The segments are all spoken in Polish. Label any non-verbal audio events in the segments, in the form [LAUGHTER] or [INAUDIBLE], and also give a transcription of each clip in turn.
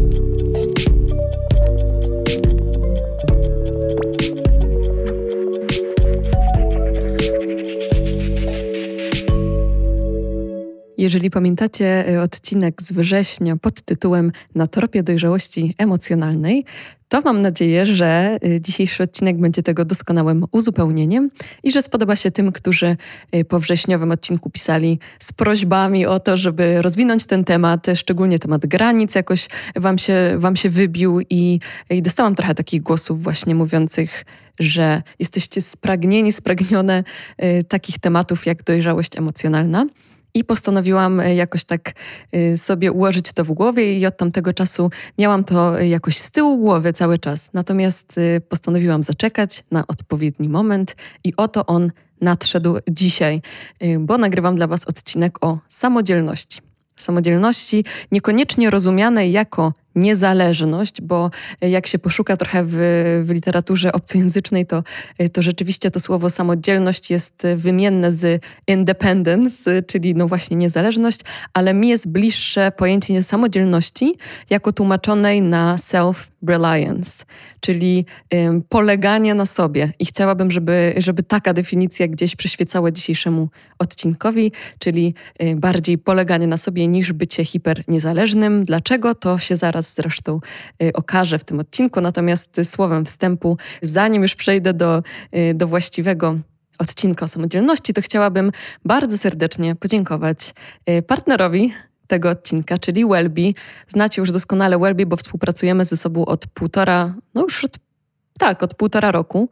thank you Jeżeli pamiętacie e, odcinek z września pod tytułem Na tropie dojrzałości emocjonalnej, to mam nadzieję, że e, dzisiejszy odcinek będzie tego doskonałym uzupełnieniem i że spodoba się tym, którzy e, po wrześniowym odcinku pisali z prośbami o to, żeby rozwinąć ten temat, szczególnie temat granic jakoś wam się, wam się wybił i, i dostałam trochę takich głosów właśnie mówiących, że jesteście spragnieni, spragnione takich tematów jak dojrzałość emocjonalna. I postanowiłam e, jakoś tak e, sobie ułożyć to w głowie i od tamtego czasu miałam to e, jakoś z tyłu głowy cały czas. Natomiast postanowiłam zaczekać na odpowiedni moment i oto on nadszedł dzisiaj, bo nagrywam dla Was odcinek o samodzielności. Samodzielności niekoniecznie rozumianej jako niezależność, bo jak się poszuka trochę w, w, literaturze obcojęzycznej, to, to rzeczywiście to słowo samodzielność jest wymienne z independence, czyli no właśnie niezależność, ale mi jest bliższe pojęcie samodzielności jako tłumaczonej na self-reliance, czyli um, poleganie na sobie. I chciałabym, żeby, żeby taka definicja gdzieś przyświecała dzisiejszemu odcinkowi, czyli um, bardziej poleganie na sobie niż bycie hiperniezależnym. Dlaczego? To się zaraz zaraz zresztą y, okażę w tym odcinku. Natomiast słowem wstępu, zanim już przejdę do, y, do właściwego odcinka o samodzielności, to chciałabym bardzo serdecznie podziękować y, partnerowi tego odcinka, czyli Welby. Znacie już doskonale Welby, bo współpracujemy ze sobą od półtora, no już od tak, od półtora roku.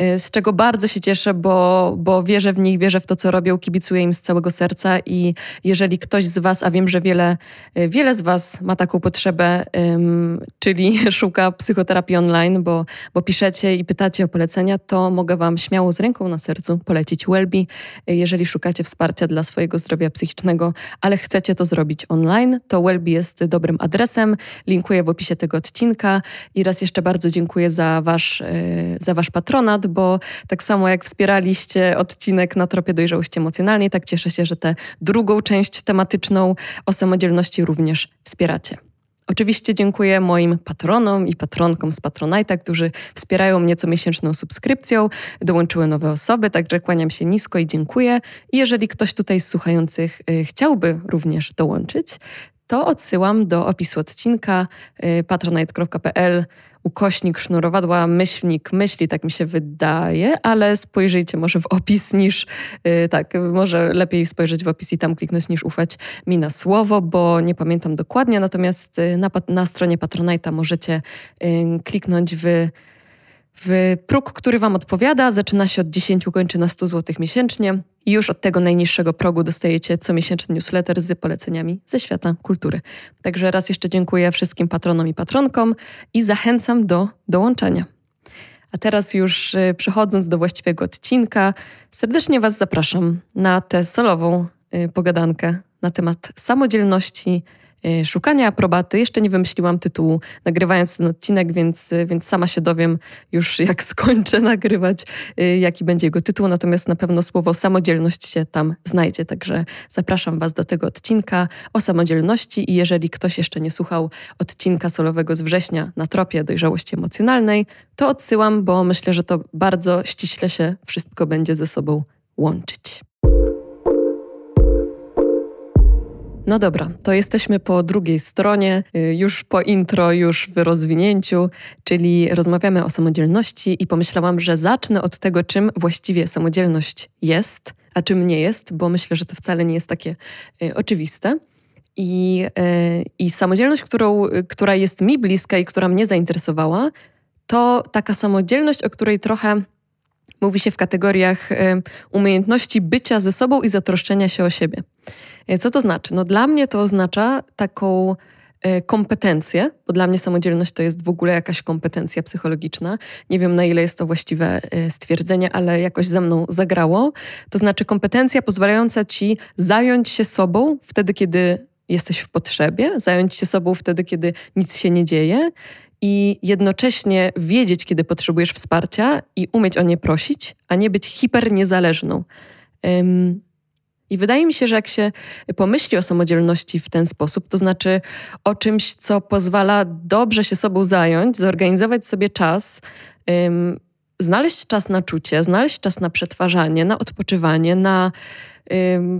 Y, z czego bardzo się cieszę, bo, bo wierzę w nich, wierzę w to, co robią, kibicuję im z całego serca i jeżeli ktoś z Was, a wiem, że wiele, y, wiele z Was ma taką potrzebę, czyli [LAUGHS] szuka psychoterapii online, bo, bo piszecie i pytacie o polecenia, to mogę Wam śmiało z ręką na sercu polecić Welby, y, jeżeli szukacie wsparcia dla swojego zdrowia psychicznego, ale chcecie to zrobić online, to Welby jest dobrym adresem. Linkuję w opisie tego odcinka i raz jeszcze bardzo dziękuję za Wasz, za wasz patronat, bo tak samo jak wspieraliście odcinek na tropie dojrzałości emocjonalnej, tak cieszę się, że tę drugą część tematyczną o samodzielności również wspieracie. Oczywiście dziękuję moim patronom i patronkom z Patronite'a, którzy wspierają mnie co miesięczną subskrypcją. Dołączyły nowe osoby, także kłaniam się nisko i dziękuję. I jeżeli ktoś tutaj z słuchających y, chciałby również dołączyć, to odsyłam do opisu odcinka y, patronite.pl ukośnik sznurowadła, myślnik, myśli, tak mi się wydaje, ale spojrzyjcie może w opis niż, yy, tak, może lepiej spojrzeć w opis i tam kliknąć niż ufać mi na słowo, bo nie pamiętam dokładnie, natomiast y, na, na stronie Patronite'a możecie yy, kliknąć w w próg, który Wam odpowiada, zaczyna się od 10, kończy na 100 zł miesięcznie. I już od tego najniższego progu dostajecie comiesięczny newsletter z poleceniami ze świata kultury. Także raz jeszcze dziękuję wszystkim patronom i patronkom i zachęcam do dołączenia. A teraz już y, przechodząc do właściwego odcinka, serdecznie Was zapraszam na tę solową y, pogadankę na temat samodzielności, szukania aprobaty. Jeszcze nie wymyśliłam tytułu nagrywając ten odcinek, więc, y, więc sama się dowiem już [LAUGHS] jak skończę nagrywać, y, jaki będzie jego tytuł. Natomiast na pewno słowo samodzielność się tam znajdzie. Także zapraszam Was do tego odcinka o samodzielności i jeżeli ktoś jeszcze nie słuchał odcinka solowego z września na tropie dojrzałości emocjonalnej, to odsyłam, bo myślę, że to bardzo ściśle się wszystko będzie ze sobą łączyć. No dobra, to jesteśmy po drugiej stronie, y, już po intro, już w rozwinięciu, czyli rozmawiamy o samodzielności i pomyślałam, że zacznę od tego, czym właściwie samodzielność jest, a czym nie jest, bo myślę, że to wcale nie jest takie y, oczywiste. I, y, I samodzielność, którą, która jest mi bliska i która mnie zainteresowała, to taka samodzielność, o której trochę mówi się w kategoriach umiejętności bycia ze sobą i zatroszczenia się o siebie. E, co to znaczy? No dla mnie to oznacza taką e, kompetencję, bo dla mnie samodzielność to jest w ogóle jakaś kompetencja psychologiczna. Nie wiem, na ile jest to właściwe e, stwierdzenie, ale jakoś ze mną zagrało. To znaczy kompetencja pozwalająca ci zająć się sobą wtedy, kiedy jesteś w potrzebie, zająć się sobą wtedy, kiedy nic się nie dzieje i jednocześnie wiedzieć, kiedy potrzebujesz wsparcia i umieć o nie prosić, a nie być hiperniezależną. I wydaje mi się, że jak się pomyśli o samodzielności w ten sposób, to znaczy o czymś, co pozwala dobrze się sobą zająć, zorganizować sobie czas, ym, znaleźć czas na czucie, znaleźć czas na przetwarzanie, na odpoczywanie, na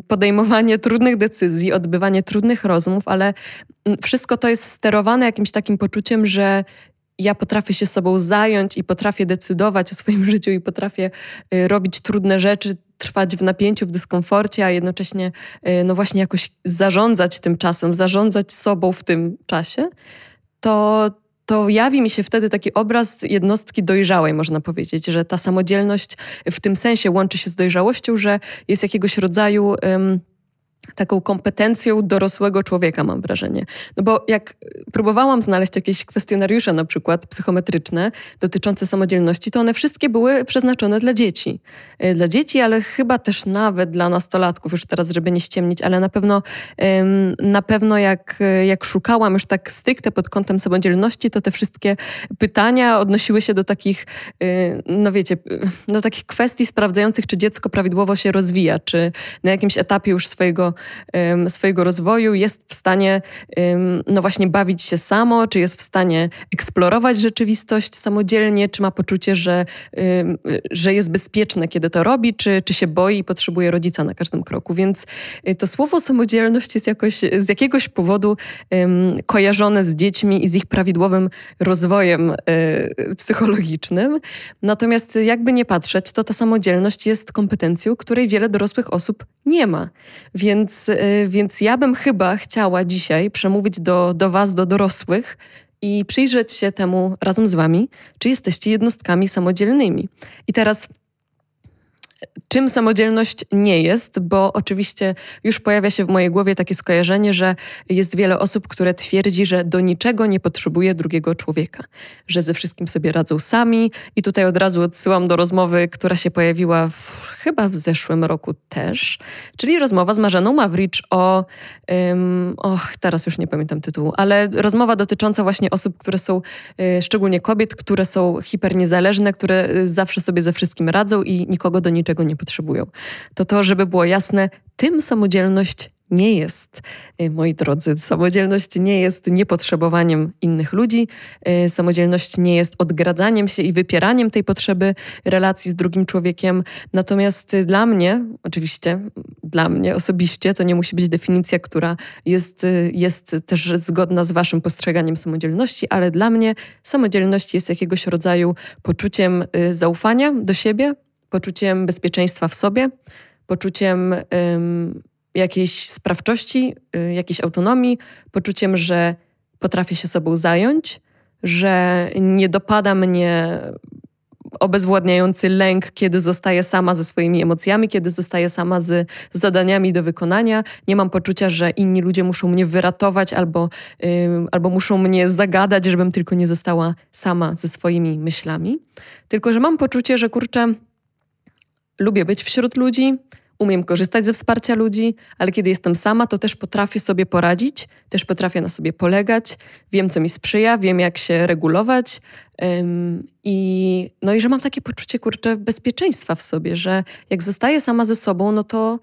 podejmowanie trudnych decyzji, odbywanie trudnych rozmów, ale wszystko to jest sterowane jakimś takim poczuciem, że ja potrafię się sobą zająć i potrafię decydować o swoim [LAUGHS] życiu i potrafię y, robić trudne rzeczy, trwać w napięciu, w dyskomforcie, a jednocześnie y, no właśnie jakoś zarządzać tym czasem, zarządzać sobą w tym czasie, to, to jawi mi się wtedy taki obraz jednostki dojrzałej, można powiedzieć, że ta samodzielność w tym sensie łączy się z dojrzałością, że jest jakiegoś rodzaju. Um, taką kompetencją dorosłego człowieka, mam wrażenie. No bo jak próbowałam znaleźć jakieś kwestionariusze, na przykład psychometryczne, dotyczące samodzielności, to one wszystkie były przeznaczone dla dzieci. E, dla dzieci, ale chyba też nawet dla nastolatków, już teraz, żeby nie ściemnić, ale na pewno, na pewno jak, jak szukałam już tak stricte pod kątem samodzielności, to te wszystkie pytania odnosiły się do takich, no wiecie, do takich kwestii sprawdzających, czy dziecko prawidłowo się rozwija, czy na jakimś etapie już swojego swojego rozwoju, jest w stanie no właśnie bawić się samo, czy jest w stanie eksplorować rzeczywistość samodzielnie, czy ma poczucie, że, że jest bezpieczne, kiedy to robi, czy, czy się boi i potrzebuje rodzica na każdym kroku. Więc y, to słowo samodzielność jest jakoś z jakiegoś powodu kojarzone z dziećmi i z ich prawidłowym rozwojem y, psychologicznym. Natomiast jakby nie patrzeć, to ta samodzielność jest kompetencją, której wiele dorosłych osób nie ma. Więc więc, y, więc ja bym chyba chciała dzisiaj przemówić do, do Was, do dorosłych i przyjrzeć się temu razem z Wami, czy jesteście jednostkami samodzielnymi. I teraz czym samodzielność nie jest, bo oczywiście już pojawia się w mojej głowie takie skojarzenie, że jest wiele osób, które twierdzi, że do niczego nie potrzebuje drugiego człowieka, że ze wszystkim sobie radzą sami. I tutaj od razu odsyłam do rozmowy, która się pojawiła w, chyba w zeszłym roku też, czyli rozmowa z Marzeną Mawricz o, um, och, teraz już nie pamiętam tytułu, ale rozmowa dotycząca właśnie osób, które są, y, szczególnie kobiet, które są hiperniezależne, które y, zawsze sobie ze wszystkim radzą i nikogo do niczego nie potrzebują. To to, żeby było jasne, tym samodzielność nie jest, y, moi drodzy, samodzielność nie jest niepotrzebowaniem innych ludzi, y, samodzielność nie jest odgradzaniem się i wypieraniem tej potrzeby relacji z drugim człowiekiem. Natomiast dla mnie, oczywiście, dla mnie osobiście, to nie musi być definicja, która jest, y, jest też zgodna z Waszym postrzeganiem samodzielności, ale dla mnie samodzielność jest jakiegoś rodzaju poczuciem zaufania do siebie, poczuciem bezpieczeństwa w sobie, poczuciem um, jakiejś sprawczości, y, jakiejś autonomii, poczuciem, że potrafię się sobą zająć, że nie dopada mnie obezwładniający lęk, kiedy zostaję sama ze swoimi emocjami, kiedy zostaję sama z zadaniami do wykonania. Nie mam poczucia, że inni ludzie muszą mnie wyratować albo, yy, albo muszą mnie zagadać, żebym tylko nie została sama ze swoimi myślami. Tylko, że mam poczucie, że kurczę, lubię być wśród ludzi, umiem korzystać ze wsparcia ludzi, ale kiedy jestem sama, to też potrafię sobie poradzić, też potrafię na sobie polegać, wiem, co mi sprzyja, wiem, jak się regulować. Um, i, no i że mam takie poczucie, kurczę, bezpieczeństwa w sobie, że jak zostaję sama ze sobą, no to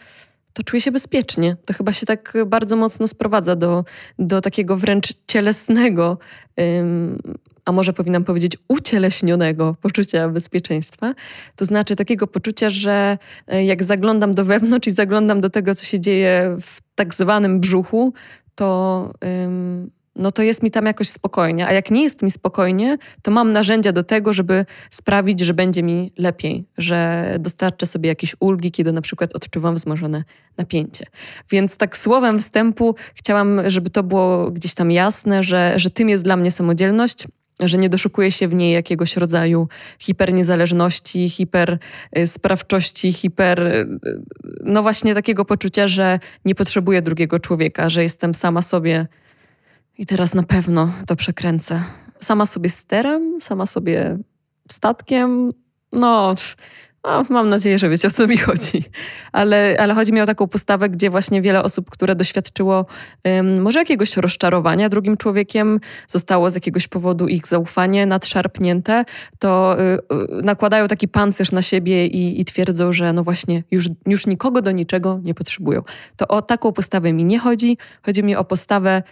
to czuję się bezpiecznie. To chyba się tak bardzo mocno sprowadza do, do takiego wręcz cielesnego um, a może powinnam powiedzieć ucieleśnionego poczucia bezpieczeństwa. To znaczy takiego poczucia, że e, jak zaglądam do wewnątrz i zaglądam do tego, co się dzieje w tak zwanym brzuchu, to, ym, no to jest mi tam jakoś spokojnie. A jak nie jest mi spokojnie, to mam narzędzia do tego, żeby sprawić, że będzie mi lepiej, że dostarczę sobie jakieś ulgi, kiedy na przykład odczuwam wzmożone napięcie. Więc tak słowem wstępu chciałam, żeby to było gdzieś tam jasne, że, że tym jest dla mnie samodzielność że nie doszukuje się w niej jakiegoś rodzaju hiperniezależności, hipersprawczości, hiper, no właśnie takiego poczucia, że nie potrzebuję drugiego człowieka, że jestem sama sobie i teraz na pewno to przekręcę. Sama sobie sterem, sama sobie statkiem, no mam nadzieję, że wiecie o co mi chodzi. Ale, ale chodzi mi o taką postawę, gdzie właśnie wiele osób, które doświadczyło um, może jakiegoś rozczarowania drugim człowiekiem, zostało z jakiegoś powodu ich zaufanie nadszarpnięte, to y, y, nakładają taki pancerz na siebie i, i twierdzą, że no właśnie już, już nikogo do niczego nie potrzebują. To o taką postawę mi nie chodzi. Chodzi mi o postawę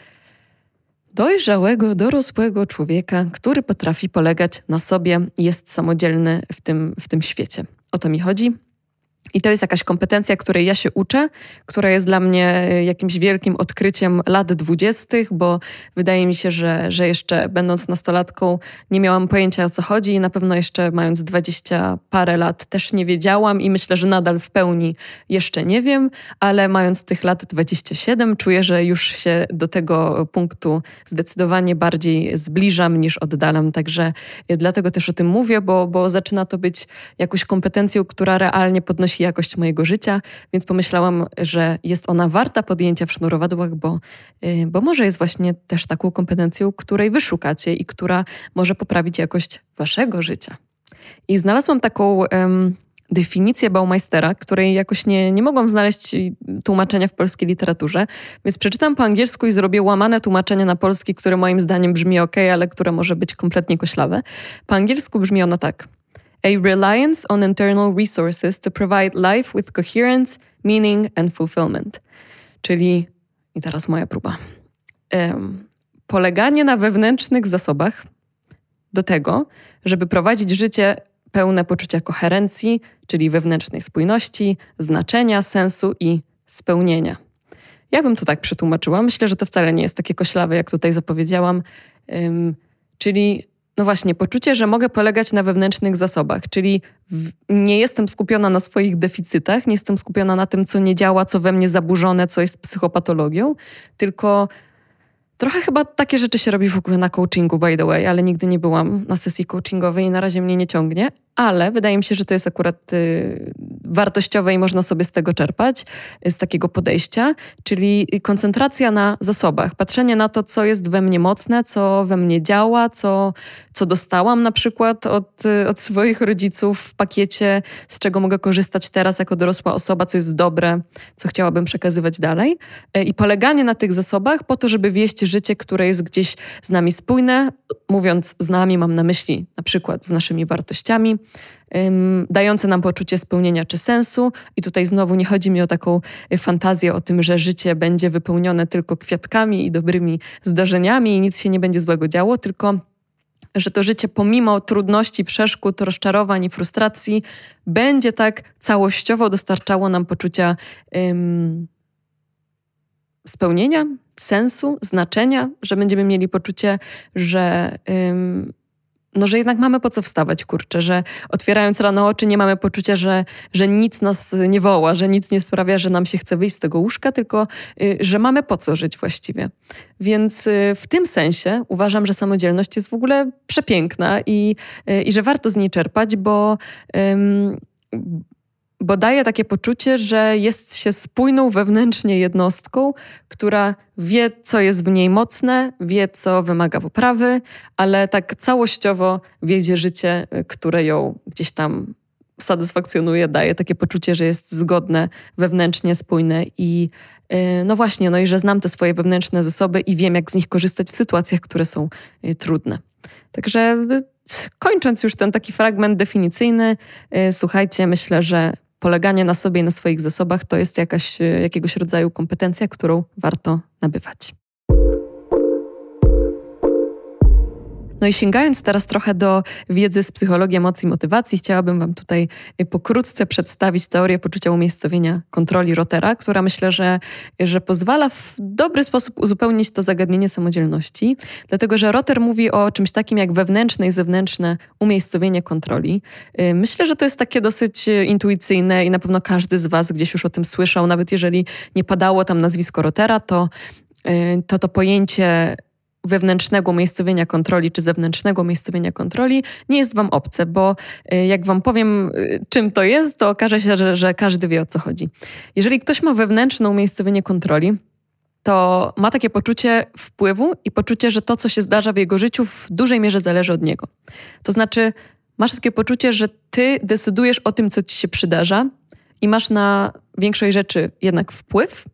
dojrzałego, dorosłego człowieka, który potrafi polegać na sobie i jest samodzielny w tym, w tym świecie. O to mi chodzi. I to jest jakaś kompetencja, której ja się uczę, która jest dla mnie e, jakimś wielkim odkryciem lat dwudziestych, bo wydaje mi się, że, że jeszcze będąc nastolatką nie miałam pojęcia o co chodzi i na pewno jeszcze mając dwadzieścia parę lat też nie wiedziałam i myślę, że nadal w pełni jeszcze nie wiem, ale mając tych lat 27 czuję, że już się do tego punktu zdecydowanie bardziej zbliżam niż oddalam. Także e, dlatego też o tym mówię, bo, bo zaczyna to być jakąś kompetencją, która realnie podnosi jakość mojego życia, więc pomyślałam, że jest ona warta podjęcia w sznurowadłach, bo, y, bo może jest właśnie też taką kompetencją, której wyszukacie i która może poprawić jakość waszego życia. I znalazłam taką um, definicję Baumeistera, której jakoś nie, nie mogłam znaleźć tłumaczenia w polskiej literaturze, więc przeczytam po angielsku i zrobię łamane tłumaczenie na polski, które moim zdaniem brzmi ok, ale które może być kompletnie koślawe. Po angielsku brzmi ono tak – a reliance on internal resources to provide life with coherence, meaning and fulfillment. Czyli, i teraz moja próba, um, poleganie na wewnętrznych zasobach do tego, żeby prowadzić życie pełne poczucia koherencji, czyli wewnętrznej spójności, znaczenia, sensu i spełnienia. Ja bym to tak przetłumaczyła. Myślę, że to wcale nie jest takie koślawe, jak tutaj zapowiedziałam. Um, czyli no właśnie, poczucie, że mogę polegać na wewnętrznych zasobach, czyli w, nie jestem skupiona na swoich deficytach, nie jestem skupiona na tym, co nie działa, co we mnie zaburzone, co jest psychopatologią, tylko trochę chyba takie rzeczy się robi w ogóle na coachingu, by the way, ale nigdy nie byłam na sesji coachingowej i na razie mnie nie ciągnie, ale wydaje mi się, że to jest akurat y, wartościowe i można sobie z tego czerpać, z takiego podejścia, czyli koncentracja na zasobach, patrzenie na to, co jest we mnie mocne, co we mnie działa, co, co dostałam na przykład od, od swoich rodziców w pakiecie, z czego mogę korzystać teraz jako dorosła osoba, co jest dobre, co chciałabym przekazywać dalej. E, I poleganie na tych zasobach po to, żeby wieść życie, które jest gdzieś z nami spójne. Mówiąc z nami, mam na myśli na przykład z naszymi wartościami, dające nam poczucie spełnienia czy sensu. I tutaj znowu nie chodzi mi o taką y, fantazję o tym, że życie będzie wypełnione tylko kwiatkami i dobrymi zdarzeniami i nic się nie będzie złego działo, tylko że to życie pomimo trudności, przeszkód, rozczarowań i frustracji będzie tak całościowo dostarczało nam poczucia ym, spełnienia, sensu, znaczenia, że będziemy mieli poczucie, że ym, no, że jednak mamy po co wstawać, kurczę, że otwierając rano oczy nie mamy poczucia, że, że nic nas nie woła, że nic nie sprawia, że nam się chce wyjść z tego łóżka, tylko y, że mamy po co żyć właściwie. Więc y, w tym sensie uważam, że samodzielność jest w ogóle przepiękna i, y, i że warto z niej czerpać, bo bo daje takie poczucie, że jest się spójną wewnętrznie jednostką, która wie, co jest w niej mocne, wie, co wymaga poprawy, ale tak całościowo wiedzie życie, które ją gdzieś tam satysfakcjonuje, daje takie poczucie, że jest zgodne, wewnętrznie spójne i yy, no właśnie, no i że znam te swoje wewnętrzne zasoby i wiem, jak z nich korzystać w sytuacjach, które są yy, trudne. Także yy, kończąc już ten taki fragment definicyjny, y, słuchajcie, myślę, że poleganie na sobie i na swoich zasobach to jest jakaś, e, jakiegoś rodzaju kompetencja, którą warto nabywać. No i sięgając teraz trochę do wiedzy z psychologii emocji i motywacji, chciałabym Wam tutaj y, pokrótce przedstawić teorię poczucia umiejscowienia kontroli Rotera, która myślę, że, że pozwala w dobry sposób uzupełnić to zagadnienie samodzielności, dlatego że Roter mówi o czymś takim jak wewnętrzne i zewnętrzne umiejscowienie kontroli. Y, myślę, że to jest takie dosyć y, intuicyjne i na pewno każdy z Was gdzieś już o tym słyszał, nawet jeżeli nie padało tam nazwisko Rotera, to to, to pojęcie wewnętrznego umiejscowienia kontroli czy zewnętrznego umiejscowienia kontroli nie jest Wam obce, bo y, jak Wam powiem, y, czym to jest, to okaże się, że, że każdy wie o co chodzi. Jeżeli ktoś ma wewnętrzne umiejscowienie kontroli, to ma takie poczucie wpływu i poczucie, że to, co się zdarza w jego życiu, w dużej mierze zależy od niego. To znaczy, masz takie poczucie, że ty decydujesz o tym, co ci się przydarza i masz na większość rzeczy jednak wpływ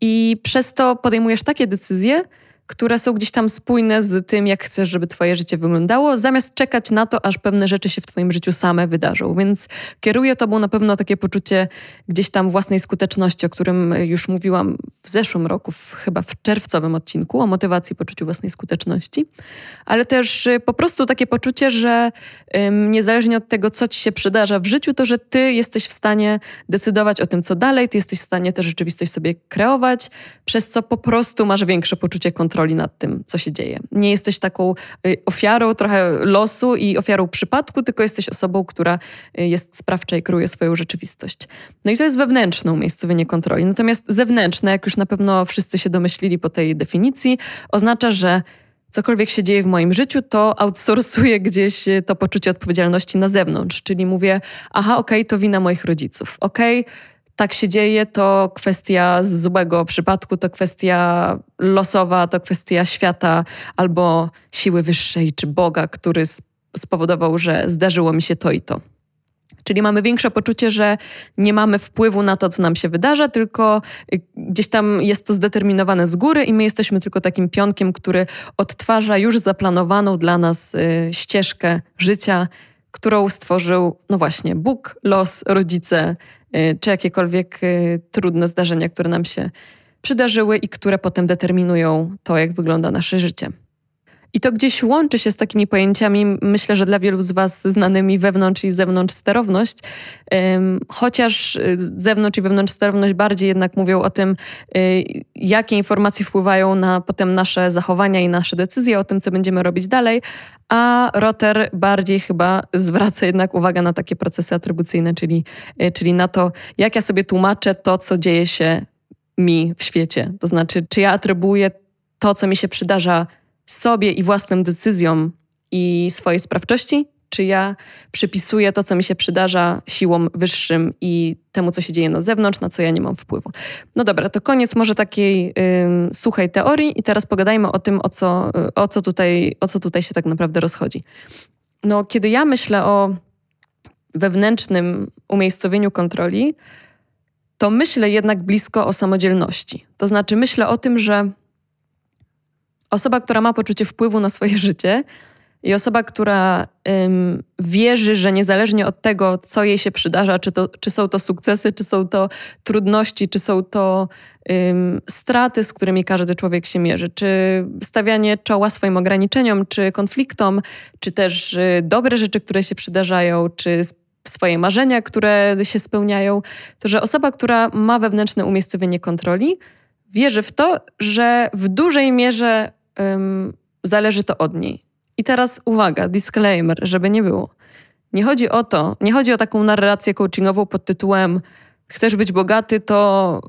i przez to podejmujesz takie decyzje, które są gdzieś tam spójne z tym, jak chcesz, żeby Twoje życie wyglądało, zamiast czekać na to, aż pewne rzeczy się w Twoim życiu same wydarzą. Więc kieruje Tobą na pewno takie poczucie gdzieś tam własnej skuteczności, o którym już mówiłam w zeszłym roku, w, chyba w czerwcowym odcinku, o motywacji poczuciu własnej skuteczności, ale też y, po prostu takie poczucie, że ym, niezależnie od tego, co Ci się przydarza w życiu, to że Ty jesteś w stanie decydować o tym, co dalej, Ty jesteś w stanie tę rzeczywistość sobie kreować, przez co po prostu masz większe poczucie kontroli kontroli nad tym, co się dzieje. Nie jesteś taką y, ofiarą trochę losu i ofiarą przypadku, tylko jesteś osobą, która y, jest sprawcza i kreuje swoją rzeczywistość. No i to jest wewnętrzne umiejscowienie kontroli. Natomiast zewnętrzne, jak już na pewno wszyscy się domyślili po tej definicji, oznacza, że cokolwiek się dzieje w moim życiu, to outsourcuję gdzieś y, to poczucie odpowiedzialności na zewnątrz. Czyli mówię, aha, okej, okay, to wina moich rodziców. Okej, okay, tak się dzieje, to kwestia złego przypadku, to kwestia losowa, to kwestia świata albo siły wyższej czy Boga, który spowodował, że zdarzyło mi się to i to. Czyli mamy większe poczucie, że nie mamy wpływu na to, co nam się wydarza, tylko y, gdzieś tam jest to zdeterminowane z góry i my jesteśmy tylko takim pionkiem, który odtwarza już zaplanowaną dla nas y, ścieżkę życia, którą stworzył, no właśnie, Bóg, los, rodzice, czy jakiekolwiek y, trudne zdarzenia, które nam się przydarzyły i które potem determinują to, jak wygląda nasze życie. I to gdzieś łączy się z takimi pojęciami, myślę, że dla wielu z Was znanymi wewnątrz i zewnątrz sterowność, chociaż y, zewnątrz i wewnątrz sterowność bardziej jednak mówią o tym, jakie informacje wpływają na potem nasze zachowania i nasze decyzje, o tym, co będziemy robić dalej, a Rotter bardziej chyba zwraca jednak uwagę na takie procesy atrybucyjne, czyli, e, czyli na to, jak ja sobie tłumaczę to, co dzieje się mi w świecie. To znaczy, czy ja atrybuję to, co mi się przydarza sobie i własnym decyzjom i swojej sprawczości, czy ja przypisuję to, co mi się przydarza siłom wyższym i temu, co się dzieje na zewnątrz, na co ja nie mam wpływu. No dobra, to koniec może takiej suchej teorii i teraz pogadajmy o tym, o co, o, co tutaj, o co tutaj się tak naprawdę rozchodzi. No, kiedy ja myślę o wewnętrznym umiejscowieniu kontroli, to myślę jednak blisko o samodzielności. To znaczy myślę o tym, że osoba, która ma poczucie wpływu na swoje życie, i osoba, która ym, wierzy, że niezależnie od tego, co jej się przydarza, czy, to, czy są to sukcesy, czy są to trudności, czy są to ym, straty, z którymi każdy człowiek się mierzy, czy stawianie czoła swoim ograniczeniom, czy konfliktom, czy też y, dobre rzeczy, które się przydarzają, czy swoje marzenia, które się spełniają, to że osoba, która ma wewnętrzne umiejscowienie kontroli, wierzy w to, że w dużej mierze ym, zależy to od niej i teraz uwaga, disclaimer, żeby nie było. Nie chodzi o to, nie chodzi o taką narrację coachingową pod tytułem chcesz być bogaty, to,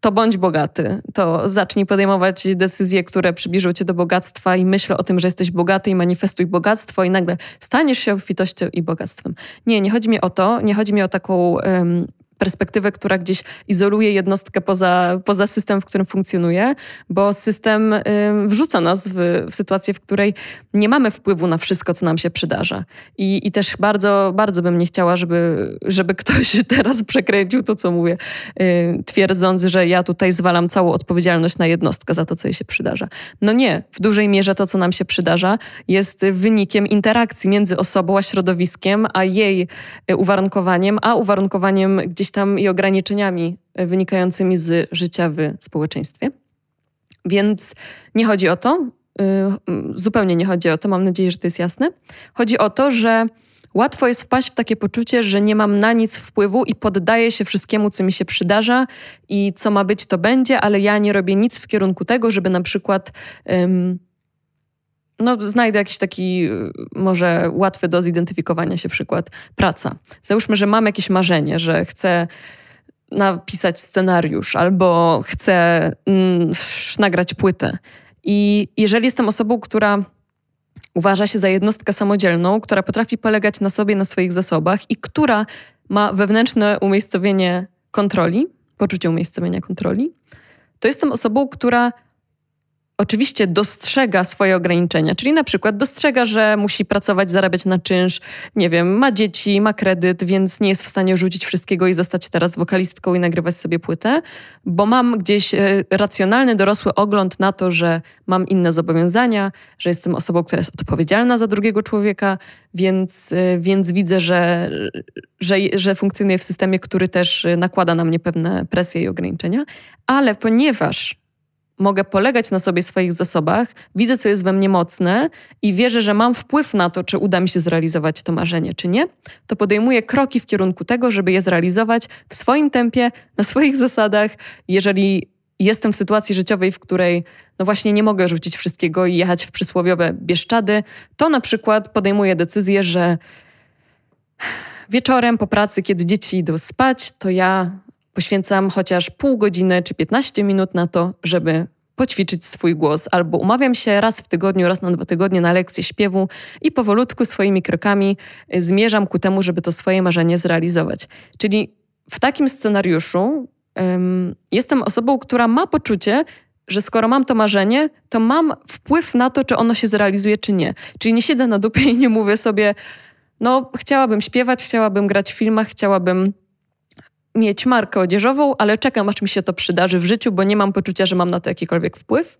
to bądź bogaty. To zacznij podejmować decyzje, które przybliżą cię do bogactwa i myśl o tym, że jesteś bogaty i manifestuj bogactwo i nagle staniesz się obfitością i bogactwem. Nie, nie chodzi mi o to, nie chodzi mi o taką um, perspektywę, która gdzieś izoluje jednostkę poza, poza system, w którym funkcjonuje, bo system y, wrzuca nas w, w sytuację, w której nie mamy wpływu na wszystko, co nam się przydarza. I, i też bardzo, bardzo bym nie chciała, żeby, żeby ktoś [LAUGHS] teraz przekręcił to, co mówię, y, twierdząc, że ja tutaj zwalam całą odpowiedzialność na jednostkę za to, co jej się przydarza. No nie, w dużej mierze to, co nam się przydarza, jest wynikiem interakcji między osobą a środowiskiem, a jej y, uwarunkowaniem, a uwarunkowaniem gdzieś gdzieś tam i ograniczeniami e, wynikającymi z życia w społeczeństwie. Więc nie chodzi o to, e, zupełnie nie chodzi o to, mam nadzieję, że to jest jasne. Chodzi o to, że łatwo jest wpaść w takie poczucie, że nie mam na nic wpływu i poddaję się wszystkiemu, co mi się przydarza i co ma być, to będzie, ale ja nie robię nic w kierunku tego, żeby na przykład. Um, no, znajdę jakiś taki y, może łatwy do zidentyfikowania się przykład. Praca. Załóżmy, że mam jakieś marzenie, że chcę napisać scenariusz albo chcę mm, nagrać płytę. I jeżeli jestem osobą, która uważa się za jednostkę samodzielną, która potrafi polegać na sobie, na swoich zasobach i która ma wewnętrzne umiejscowienie kontroli, poczucie umiejscowienia kontroli, to jestem osobą, która oczywiście dostrzega swoje ograniczenia, czyli na przykład dostrzega, że musi pracować, zarabiać na czynsz, nie wiem, ma dzieci, ma kredyt, więc nie jest w stanie rzucić wszystkiego i zostać teraz wokalistką i nagrywać sobie płytę, bo mam gdzieś e, racjonalny, dorosły ogląd na to, że mam inne zobowiązania, że jestem osobą, która jest odpowiedzialna za drugiego człowieka, więc, e, więc widzę, że, że, że funkcjonuję w systemie, który też nakłada na mnie pewne presje i ograniczenia, ale ponieważ mogę polegać na sobie swoich zasobach, widzę, co jest we mnie mocne i wierzę, że mam wpływ na to, czy uda mi się zrealizować to marzenie, czy nie, to podejmuję kroki w kierunku tego, żeby je zrealizować w swoim tempie, na swoich [LAUGHS] zasadach. Jeżeli jestem w sytuacji życiowej, w której no właśnie nie mogę rzucić wszystkiego i jechać w przysłowiowe Bieszczady, to na przykład podejmuję decyzję, że [SIGHS] wieczorem po pracy, kiedy dzieci idą spać, to ja poświęcam chociaż pół godziny czy 15 minut na to, żeby poćwiczyć swój głos, albo umawiam się raz w tygodniu, raz na dwa tygodnie na lekcję śpiewu i powolutku swoimi krokami y, zmierzam ku temu, żeby to swoje marzenie zrealizować. Czyli w takim scenariuszu um, jestem osobą, która ma poczucie, że skoro mam to marzenie, to mam wpływ na to, czy ono się zrealizuje, czy nie. Czyli nie siedzę na dupie i nie mówię sobie, no chciałabym śpiewać, chciałabym grać w filmach, chciałabym mieć markę odzieżową, ale czekam, aż mi się to przydarzy w życiu, bo nie mam poczucia, że mam na to jakikolwiek wpływ.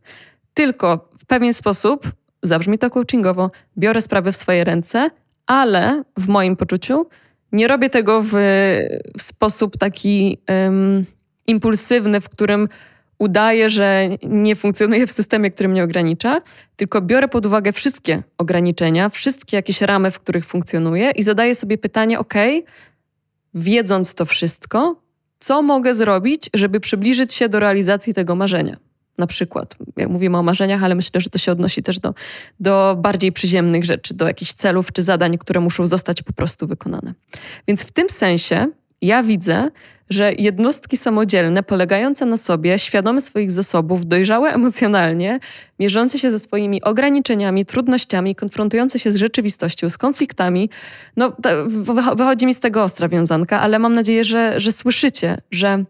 Tylko w pewien sposób, zabrzmi to coachingowo, biorę sprawy w swoje ręce, ale w moim poczuciu nie robię tego w, w sposób taki um, impulsywny, w którym udaję, że nie funkcjonuję w systemie, który mnie ogranicza, tylko biorę pod uwagę wszystkie ograniczenia, wszystkie jakieś ramy, w których funkcjonuję i zadaję sobie pytanie, ok, wiedząc to wszystko, co mogę zrobić, żeby przybliżyć się do realizacji tego marzenia. Na przykład, jak mówimy o marzeniach, ale myślę, że to się odnosi też do, do bardziej przyziemnych rzeczy, do jakichś celów czy zadań, które muszą zostać po prostu wykonane. Więc w tym sensie ja widzę, że jednostki samodzielne, polegające na sobie, świadome swoich zasobów, dojrzałe emocjonalnie, mierzące się ze swoimi ograniczeniami, trudnościami, konfrontujące się z rzeczywistością, z konfliktami, no wychodzi mi z tego ostra wiązanka, ale mam nadzieję, że, że słyszycie, że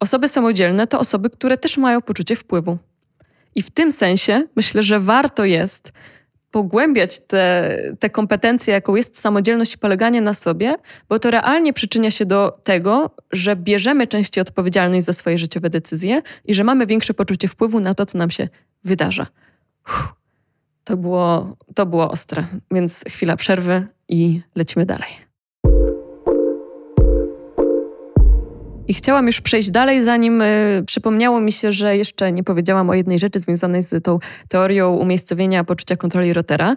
osoby samodzielne to osoby, które też mają poczucie wpływu. I w tym sensie myślę, że warto jest pogłębiać te, te kompetencje, jaką jest samodzielność i poleganie na sobie, bo to realnie przyczynia się do tego, że bierzemy częściej odpowiedzialność za swoje życiowe decyzje i że mamy większe poczucie wpływu na to, co nam się wydarza. Uff, to, było, to było ostre, więc chwila przerwy i lecimy dalej. I chciałam już przejść dalej, zanim y, przypomniało mi się, że jeszcze nie powiedziałam o jednej rzeczy związanej z tą teorią umiejscowienia poczucia kontroli Rotera.